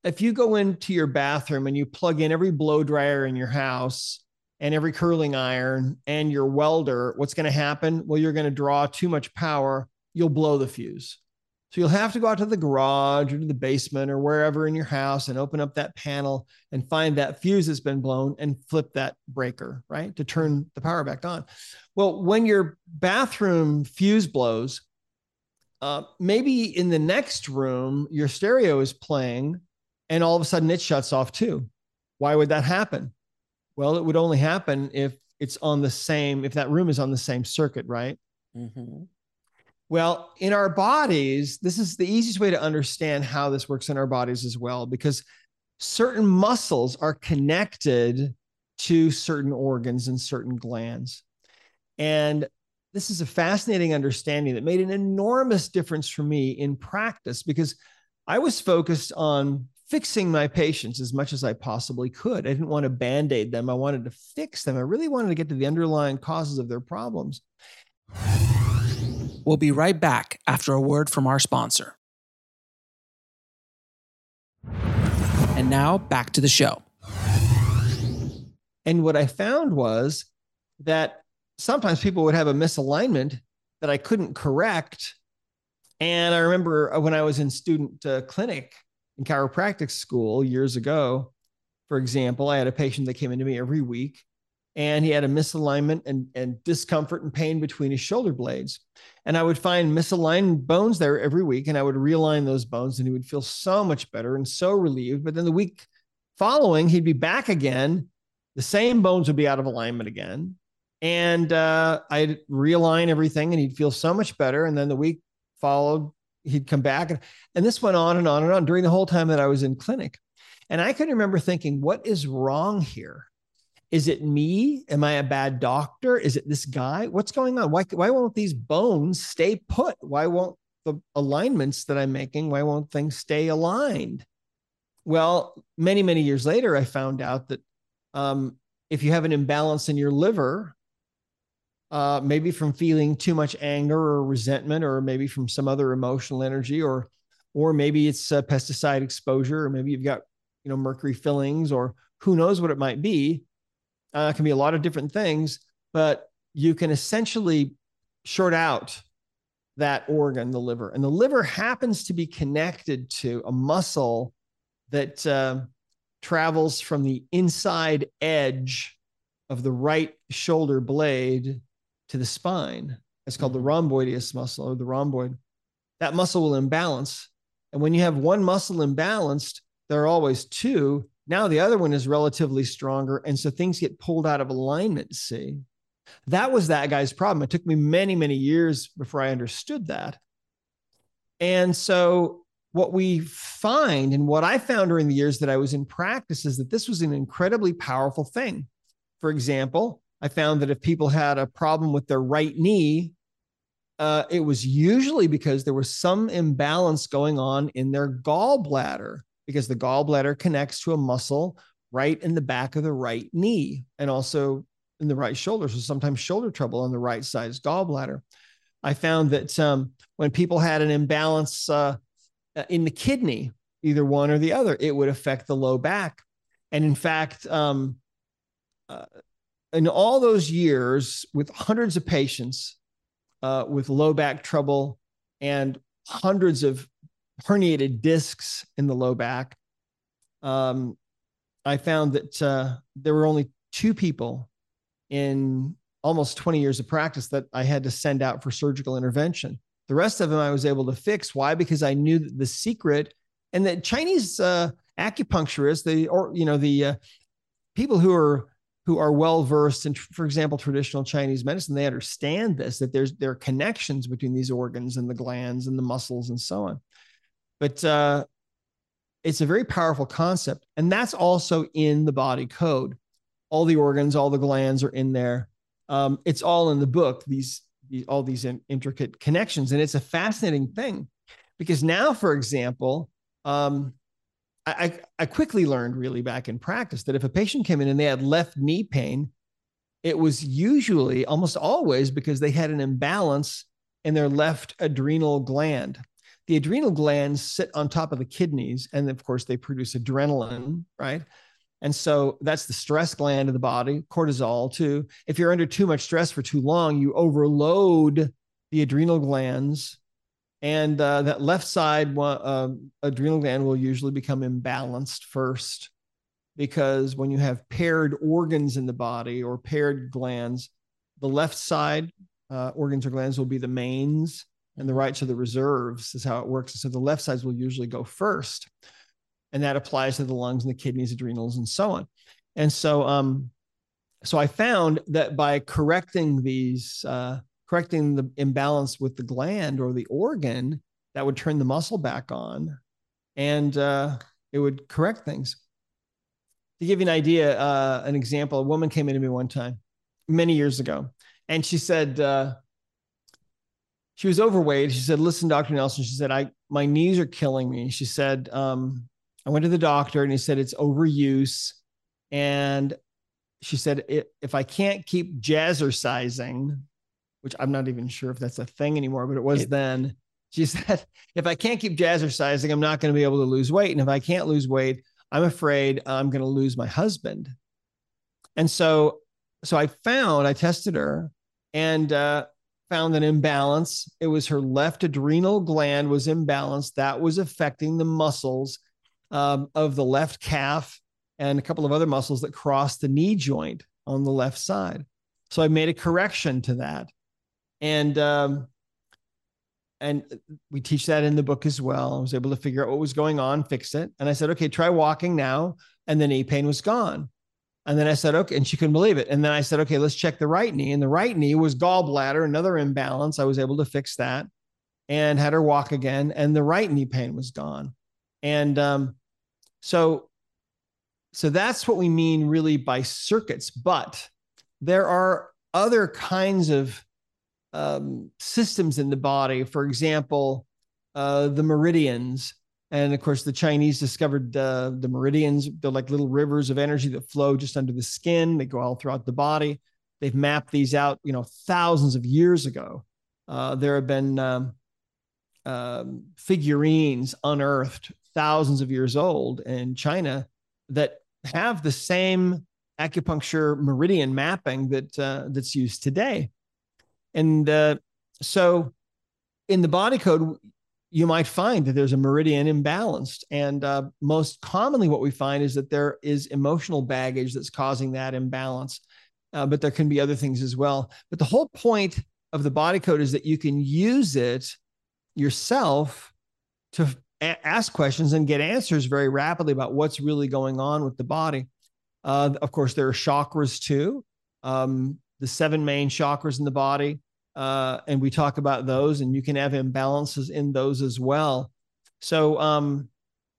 Speaker 2: If you go into your bathroom and you plug in every blow dryer in your house and every curling iron and your welder, what's going to happen? Well, you're going to draw too much power, you'll blow the fuse. So you'll have to go out to the garage or to the basement or wherever in your house and open up that panel and find that fuse that's been blown and flip that breaker, right? To turn the power back on. Well, when your bathroom fuse blows, uh, maybe in the next room, your stereo is playing and all of a sudden it shuts off too. Why would that happen? Well, it would only happen if it's on the same, if that room is on the same circuit, right? Mm-hmm. Well, in our bodies, this is the easiest way to understand how this works in our bodies as well, because certain muscles are connected to certain organs and certain glands. And this is a fascinating understanding that made an enormous difference for me in practice because I was focused on fixing my patients as much as I possibly could. I didn't want to band aid them, I wanted to fix them. I really wanted to get to the underlying causes of their problems.
Speaker 1: We'll be right back after a word from our sponsor. And now back to the show.
Speaker 2: And what I found was that sometimes people would have a misalignment that I couldn't correct. And I remember when I was in student uh, clinic in chiropractic school years ago, for example, I had a patient that came into me every week and he had a misalignment and, and discomfort and pain between his shoulder blades. And I would find misaligned bones there every week and I would realign those bones and he would feel so much better and so relieved. But then the week following, he'd be back again. The same bones would be out of alignment again. And uh, I'd realign everything and he'd feel so much better. And then the week followed, he'd come back. And, and this went on and on and on during the whole time that I was in clinic. And I can remember thinking, what is wrong here? Is it me? Am I a bad doctor? Is it this guy? What's going on? Why, why won't these bones stay put? Why won't the alignments that I'm making, why won't things stay aligned? Well, many, many years later, I found out that um, if you have an imbalance in your liver, uh, maybe from feeling too much anger or resentment, or maybe from some other emotional energy, or or maybe it's a pesticide exposure, or maybe you've got you know mercury fillings, or who knows what it might be. Uh, it can be a lot of different things, but you can essentially short out that organ, the liver. And the liver happens to be connected to a muscle that uh, travels from the inside edge of the right shoulder blade to the spine. It's called the rhomboideus muscle or the rhomboid. That muscle will imbalance. And when you have one muscle imbalanced, there are always two now the other one is relatively stronger. And so things get pulled out of alignment. See, that was that guy's problem. It took me many, many years before I understood that. And so what we find and what I found during the years that I was in practice is that this was an incredibly powerful thing. For example, I found that if people had a problem with their right knee, uh, it was usually because there was some imbalance going on in their gallbladder because the gallbladder connects to a muscle right in the back of the right knee and also in the right shoulder. So sometimes shoulder trouble on the right side is gallbladder. I found that um, when people had an imbalance uh, in the kidney, either one or the other, it would affect the low back. And in fact, um, uh, in all those years with hundreds of patients uh, with low back trouble and hundreds of herniated discs in the low back. Um, I found that uh, there were only two people in almost 20 years of practice that I had to send out for surgical intervention. The rest of them I was able to fix. Why? Because I knew the secret and that Chinese uh, acupuncturists, the or you know the uh, people who are who are well versed in, for example, traditional Chinese medicine, they understand this that there's there are connections between these organs and the glands and the muscles and so on. But uh, it's a very powerful concept. And that's also in the body code. All the organs, all the glands are in there. Um, it's all in the book, these, these all these in, intricate connections. And it's a fascinating thing because now, for example, um, I, I quickly learned really back in practice that if a patient came in and they had left knee pain, it was usually almost always because they had an imbalance in their left adrenal gland. The adrenal glands sit on top of the kidneys and of course they produce adrenaline right? And so that's the stress gland of the body cortisol too. If you're under too much stress for too long you overload the adrenal glands and uh, that left side uh, adrenal gland will usually become imbalanced first because when you have paired organs in the body or paired glands the left side uh, organs or glands will be the mains and the right to the reserves is how it works. So the left sides will usually go first, and that applies to the lungs and the kidneys, adrenals, and so on. And so, um, so I found that by correcting these uh, correcting the imbalance with the gland or the organ that would turn the muscle back on and uh, it would correct things. To give you an idea, uh, an example, a woman came into me one time many years ago, and she said, uh, she was overweight. She said, "Listen, Doctor Nelson." She said, "I my knees are killing me." She said, um, "I went to the doctor and he said it's overuse." And she said, "If I can't keep jazzercising, which I'm not even sure if that's a thing anymore, but it was it, then." She said, "If I can't keep jazzercising, I'm not going to be able to lose weight, and if I can't lose weight, I'm afraid I'm going to lose my husband." And so, so I found I tested her, and uh, found an imbalance. It was her left adrenal gland was imbalanced. That was affecting the muscles um, of the left calf and a couple of other muscles that cross the knee joint on the left side. So I made a correction to that, and um, and we teach that in the book as well. I was able to figure out what was going on, fix it, and I said, okay, try walking now, and the knee pain was gone. And then I said, okay. And she couldn't believe it. And then I said, okay, let's check the right knee. And the right knee was gallbladder, another imbalance. I was able to fix that and had her walk again. And the right knee pain was gone. And um, so, so that's what we mean really by circuits. But there are other kinds of um, systems in the body. For example, uh, the meridians and of course, the Chinese discovered uh, the meridians. They're like little rivers of energy that flow just under the skin. They go all throughout the body. They've mapped these out, you know, thousands of years ago. Uh, there have been um, um, figurines unearthed thousands of years old in China that have the same acupuncture meridian mapping that uh, that's used today. And uh, so, in the body code, you might find that there's a meridian imbalanced. And uh, most commonly, what we find is that there is emotional baggage that's causing that imbalance. Uh, but there can be other things as well. But the whole point of the body code is that you can use it yourself to a- ask questions and get answers very rapidly about what's really going on with the body. Uh, of course, there are chakras too. Um, the seven main chakras in the body uh, and we talk about those, and you can have imbalances in those as well. So, um,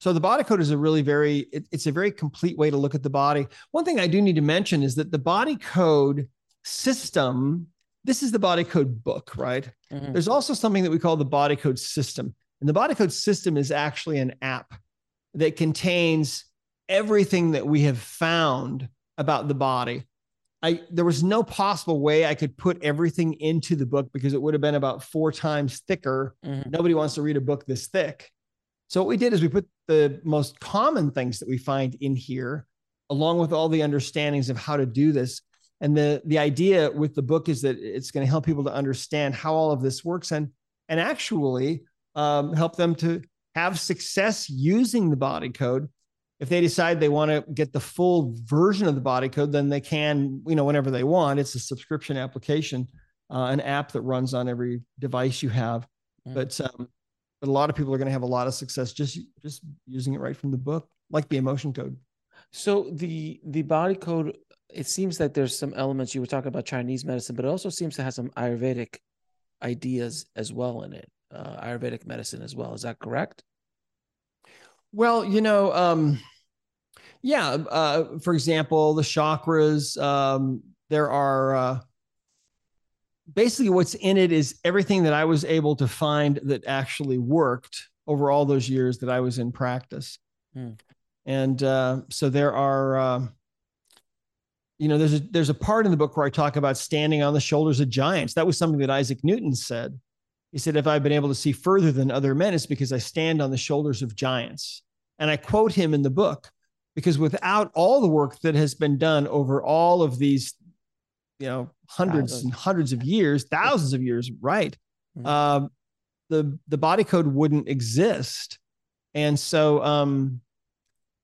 Speaker 2: so the body code is a really very it, it's a very complete way to look at the body. One thing I do need to mention is that the body code system. This is the body code book, right? Mm-hmm. There's also something that we call the body code system, and the body code system is actually an app that contains everything that we have found about the body I there was no possible way I could put everything into the book because it would have been about four times thicker. Mm-hmm. Nobody wants to read a book this thick. So what we did is we put the most common things that we find in here, along with all the understandings of how to do this. And the the idea with the book is that it's going to help people to understand how all of this works and and actually um, help them to have success using the body code if they decide they want to get the full version of the body code, then they can, you know, whenever they want. It's a subscription application, uh, an app that runs on every device you have. Mm. But um, but a lot of people are going to have a lot of success just just using it right from the book, like the emotion code.
Speaker 1: So the the body code, it seems that there's some elements you were talking about Chinese medicine, but it also seems to have some Ayurvedic ideas as well in it, uh, Ayurvedic medicine as well. Is that correct?
Speaker 2: Well, you know, um, yeah. Uh, for example, the chakras. Um, there are uh, basically what's in it is everything that I was able to find that actually worked over all those years that I was in practice. Hmm. And uh, so there are, uh, you know, there's a there's a part in the book where I talk about standing on the shoulders of giants. That was something that Isaac Newton said. He said, if I've been able to see further than other men, it's because I stand on the shoulders of giants. And I quote him in the book because without all the work that has been done over all of these, you know, hundreds thousands. and hundreds of years, thousands of years, right? Mm-hmm. Um, the the body code wouldn't exist, and so um,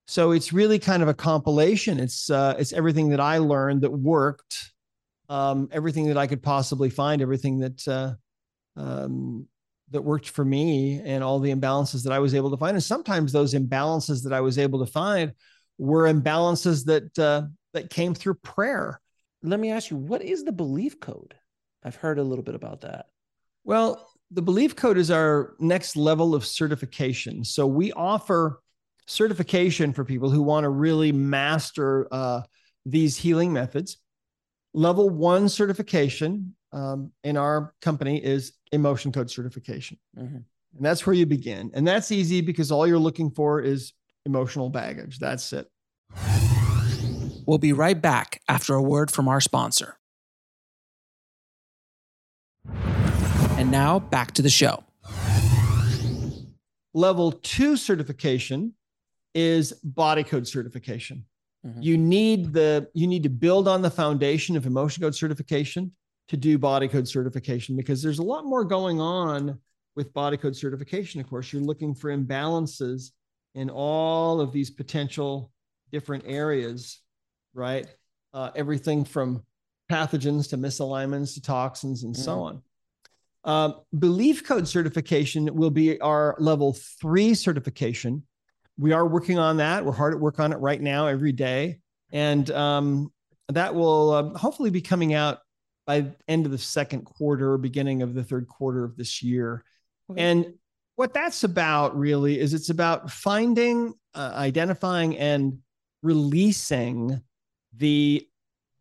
Speaker 2: so it's really kind of a compilation. It's uh, it's everything that I learned that worked, um, everything that I could possibly find, everything that uh, um, that worked for me and all the imbalances that I was able to find. And sometimes those imbalances that I was able to find were imbalances that uh, that came through prayer.
Speaker 1: Let me ask you, what is the belief code? I've heard a little bit about that.
Speaker 2: Well, the Belief Code is our next level of certification. So we offer certification for people who want to really master uh, these healing methods. Level one certification um, in our company is emotion code certification. Mm-hmm. And that's where you begin. And that's easy because all you're looking for is emotional baggage. That's it.
Speaker 1: We'll be right back after a word from our sponsor. And now back to the show.
Speaker 2: Level two certification is body code certification. Mm-hmm. You need the you need to build on the foundation of emotion code certification to do body code certification because there's a lot more going on with body code certification. Of course, you're looking for imbalances in all of these potential different areas, right? Uh, everything from pathogens to misalignments to toxins and mm-hmm. so on. Um, belief code certification will be our level three certification. We are working on that. We're hard at work on it right now, every day, and um, that will uh, hopefully be coming out by end of the second quarter, beginning of the third quarter of this year. Okay. And what that's about really is it's about finding, uh, identifying, and releasing the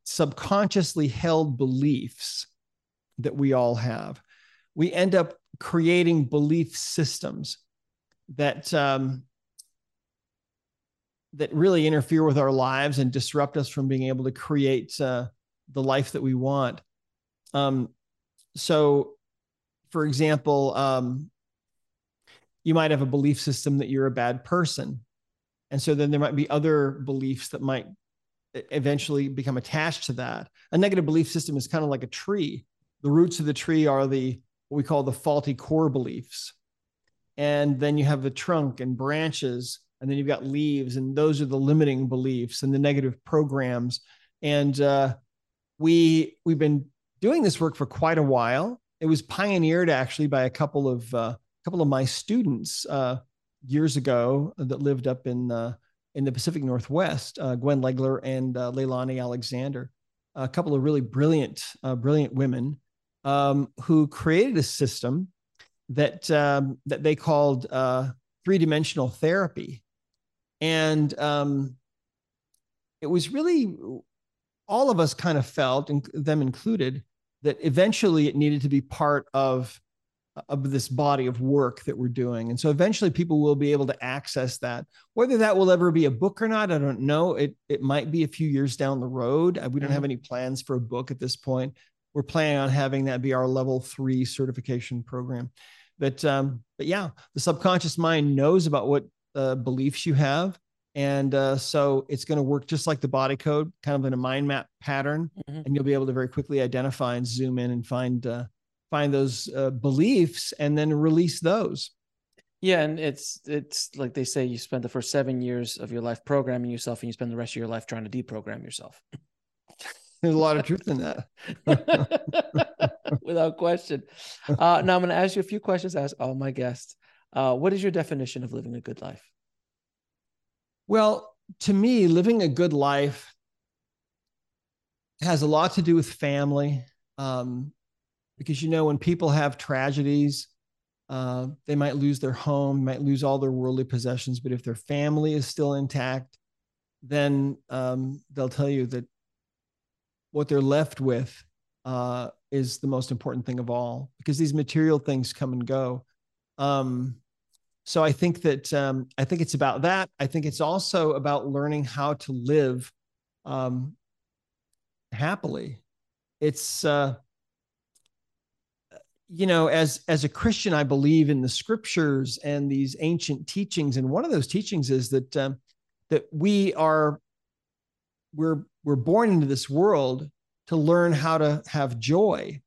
Speaker 2: subconsciously held beliefs that we all have. We end up creating belief systems that um, that really interfere with our lives and disrupt us from being able to create uh, the life that we want. Um, so, for example, um, you might have a belief system that you're a bad person. And so then there might be other beliefs that might eventually become attached to that. A negative belief system is kind of like a tree. The roots of the tree are the what we call the faulty core beliefs. And then you have the trunk and branches, and then you've got leaves, and those are the limiting beliefs and the negative programs. And uh, we we've been doing this work for quite a while. It was pioneered actually by a couple of uh, couple of my students uh, years ago that lived up in uh, in the Pacific Northwest, uh, Gwen Legler and uh, Leilani Alexander, a couple of really brilliant uh, brilliant women um, who created a system that um, that they called three dimensional therapy, and um, it was really all of us kind of felt, and them included, that eventually it needed to be part of of this body of work that we're doing. And so eventually people will be able to access that. Whether that will ever be a book or not i don't know. It it might be a few years down the road. We don't mm-hmm. have any plans for a book at this point. We're planning on having that be our level three certification program. But um but yeah the subconscious mind knows about what uh, beliefs you have and uh, so it's going to work just like the body code, kind of in a mind map pattern, mm-hmm. and you'll be able to very quickly identify and zoom in and find uh, find those uh, beliefs and then release those.
Speaker 1: Yeah, and it's it's like they say, you spend the first seven years of your life programming yourself, and you spend the rest of your life trying to deprogram yourself.
Speaker 2: There's a lot of truth in
Speaker 1: that, without question. Uh, now I'm going to ask you a few questions. Ask all my guests. Uh, what is your definition of living a good life?
Speaker 2: Well, to me, living a good life has a lot to do with family. Um, because you know, when people have tragedies, uh, they might lose their home, might lose all their worldly possessions, but if their family is still intact, then um, they'll tell you that what they're left with uh, is the most important thing of all because these material things come and go. Um, so I think that um, I think it's about that. I think it's also about learning how to live um, happily. It's uh, you know, as as a Christian, I believe in the scriptures and these ancient teachings, and one of those teachings is that um, that we are we're we're born into this world to learn how to have joy.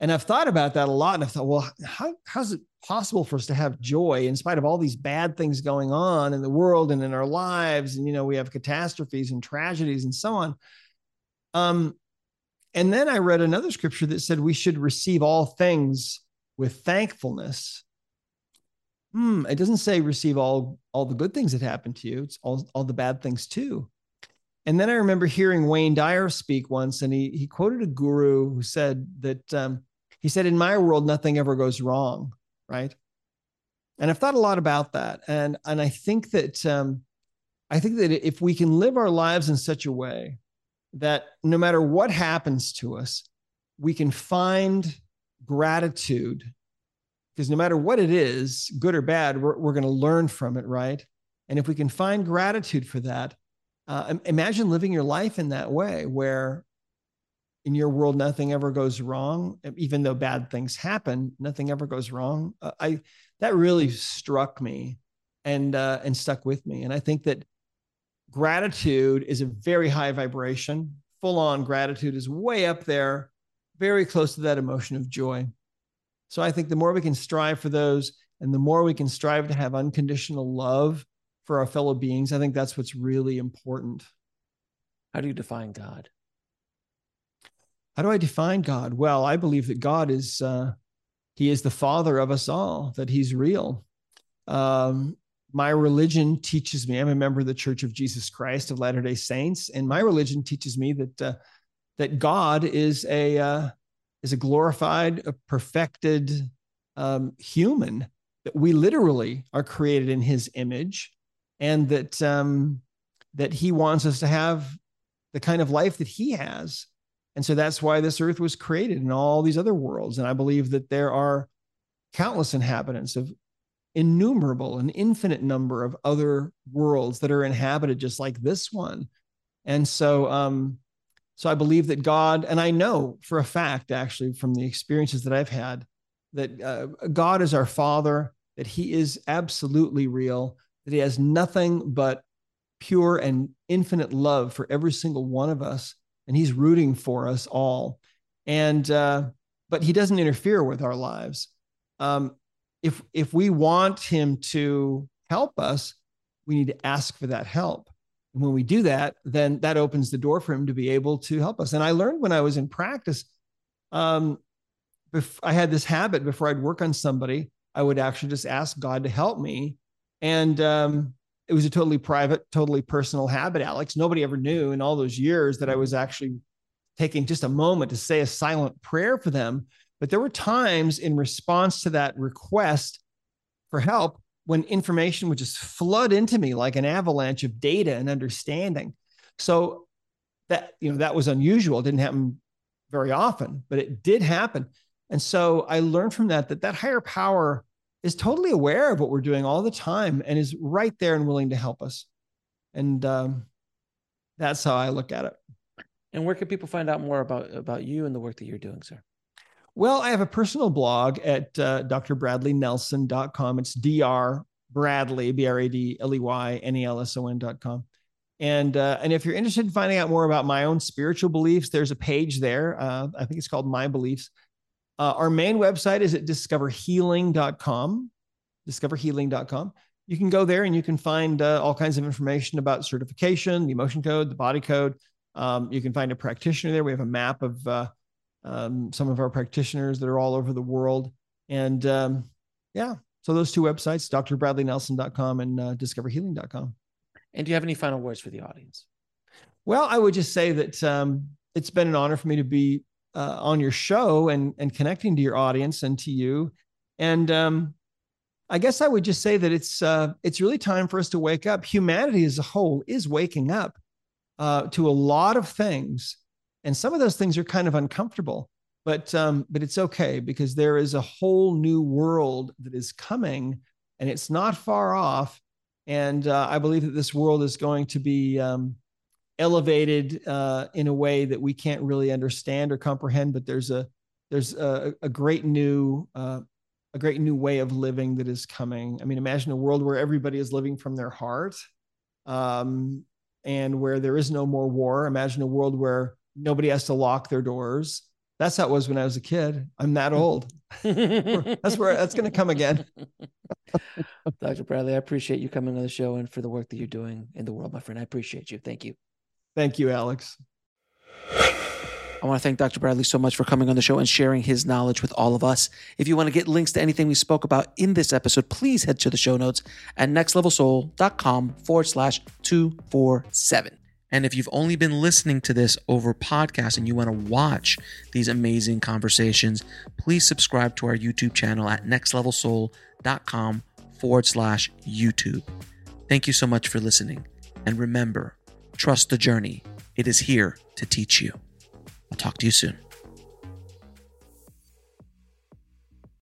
Speaker 2: And I've thought about that a lot, and I've thought, well, how how's it possible for us to have joy in spite of all these bad things going on in the world and in our lives. And you know we have catastrophes and tragedies and so on. Um and then i read another scripture that said we should receive all things with thankfulness. Hmm it doesn't say receive all all the good things that happen to you. It's all all the bad things too. And then I remember hearing Wayne Dyer speak once, and he he quoted a guru who said that um, he said, "In my world, nothing ever goes wrong." Right. And I've thought a lot about that, and and I think that um, I think that if we can live our lives in such a way that no matter what happens to us, we can find gratitude because no matter what it is, good or bad, we're, we're going to learn from it, right? And if we can find gratitude for that, uh, imagine living your life in that way where in your world nothing ever goes wrong even though bad things happen nothing ever goes wrong uh, i that really struck me and uh, and stuck with me and i think that gratitude is a very high vibration full on gratitude is way up there very close to that emotion of joy so i think the more we can strive for those and the more we can strive to have unconditional love for our fellow beings. I think that's what's really important.
Speaker 1: How do you define God?
Speaker 2: How do I define God? Well, I believe that God is uh, He is the Father of us all. That He's real. Um, my religion teaches me. I'm a member of the Church of Jesus Christ of Latter Day Saints, and my religion teaches me that uh, that God is a uh, is a glorified, a perfected um, human. That we literally are created in His image, and that um, that he wants us to have the kind of life that he has and so that's why this earth was created and all these other worlds. And i believe that there are countless inhabitants of innumerable an infinite number of other worlds that are inhabited just like this one. And so um so i believe that god and i know for a fact actually from the experiences that i've had that uh, god is our father that he is absolutely real that he has nothing but pure and infinite love for every single one of us and he's rooting for us all. And uh, but he doesn't interfere with our lives. Um, if if we want him to help us we need to ask for that help. And when we do that then that opens the door for him to be able to help us. And i learned when i was in practice um, i had this habit before i'd work on somebody i would actually just ask god to help me. And um, it was a totally private, totally personal habit, Alex. Nobody ever knew in all those years that I was actually taking just a moment to say a silent prayer for them. But there were times in response to that request for help when information would just flood into me like an avalanche of data and understanding. So that, you know, that was unusual. It didn't happen very often, but it did happen. And so I learned from that that that higher power is totally aware of what we're doing all the time and is right there and willing to help us. And um, that's how I look at it.
Speaker 1: And where can people find out more about about you and the work that you're doing, sir?
Speaker 2: Well, I have a personal blog at uh, drbradleynelson.com. It's dr bradley b r a d l e y n e l s o n.com. And uh, and if you're interested in finding out more about my own spiritual beliefs, there's a page there. Uh, I think it's called My Beliefs. Uh, our main website is at discoverhealing.com. Discoverhealing.com. You can go there and you can find uh, all kinds of information about certification, the emotion code, the body code. Um, you can find a practitioner there. We have a map of uh, um, some of our practitioners that are all over the world. And um, yeah, so those two websites, drbradleynelson.com and uh, discoverhealing.com.
Speaker 1: And do you have any final words for the audience?
Speaker 2: Well, I would just say that um, it's been an honor for me to be uh, on your show and and connecting to your audience and to you. And um, I guess I would just say that it's uh, it's really time for us to wake up. Humanity as a whole is waking up uh, to a lot of things, and some of those things are kind of uncomfortable. But um, but it's okay because there is a whole new world that is coming, and it's not far off. And uh, I believe that this world is going to be um, elevated uh, in a way that we can't really understand or comprehend. But there's a there's a, a great new uh, a great new way of living that is coming. I mean, imagine a world where everybody is living from their heart, um, and where there is no more war. Imagine a world where nobody has to lock their doors. That's how it was when I was a kid. I'm that old. that's where that's going to come again.
Speaker 1: Dr. Bradley, I appreciate you coming on the show and for the work that you're doing in the world, my friend. I appreciate you. Thank you.
Speaker 2: Thank you, Alex.
Speaker 1: I want to thank Dr. Bradley so much for coming on the show and sharing his knowledge with all of us. If you want to get links to anything we spoke about in this episode, please head to the show notes at nextlevelsoul.com forward slash 247. And if you've only been listening to this over podcast and you want to watch these amazing conversations, please subscribe to our YouTube channel at nextlevelsoul.com forward slash YouTube. Thank you so much for listening. And remember, Trust the journey. It is here to teach you. I'll talk to you soon.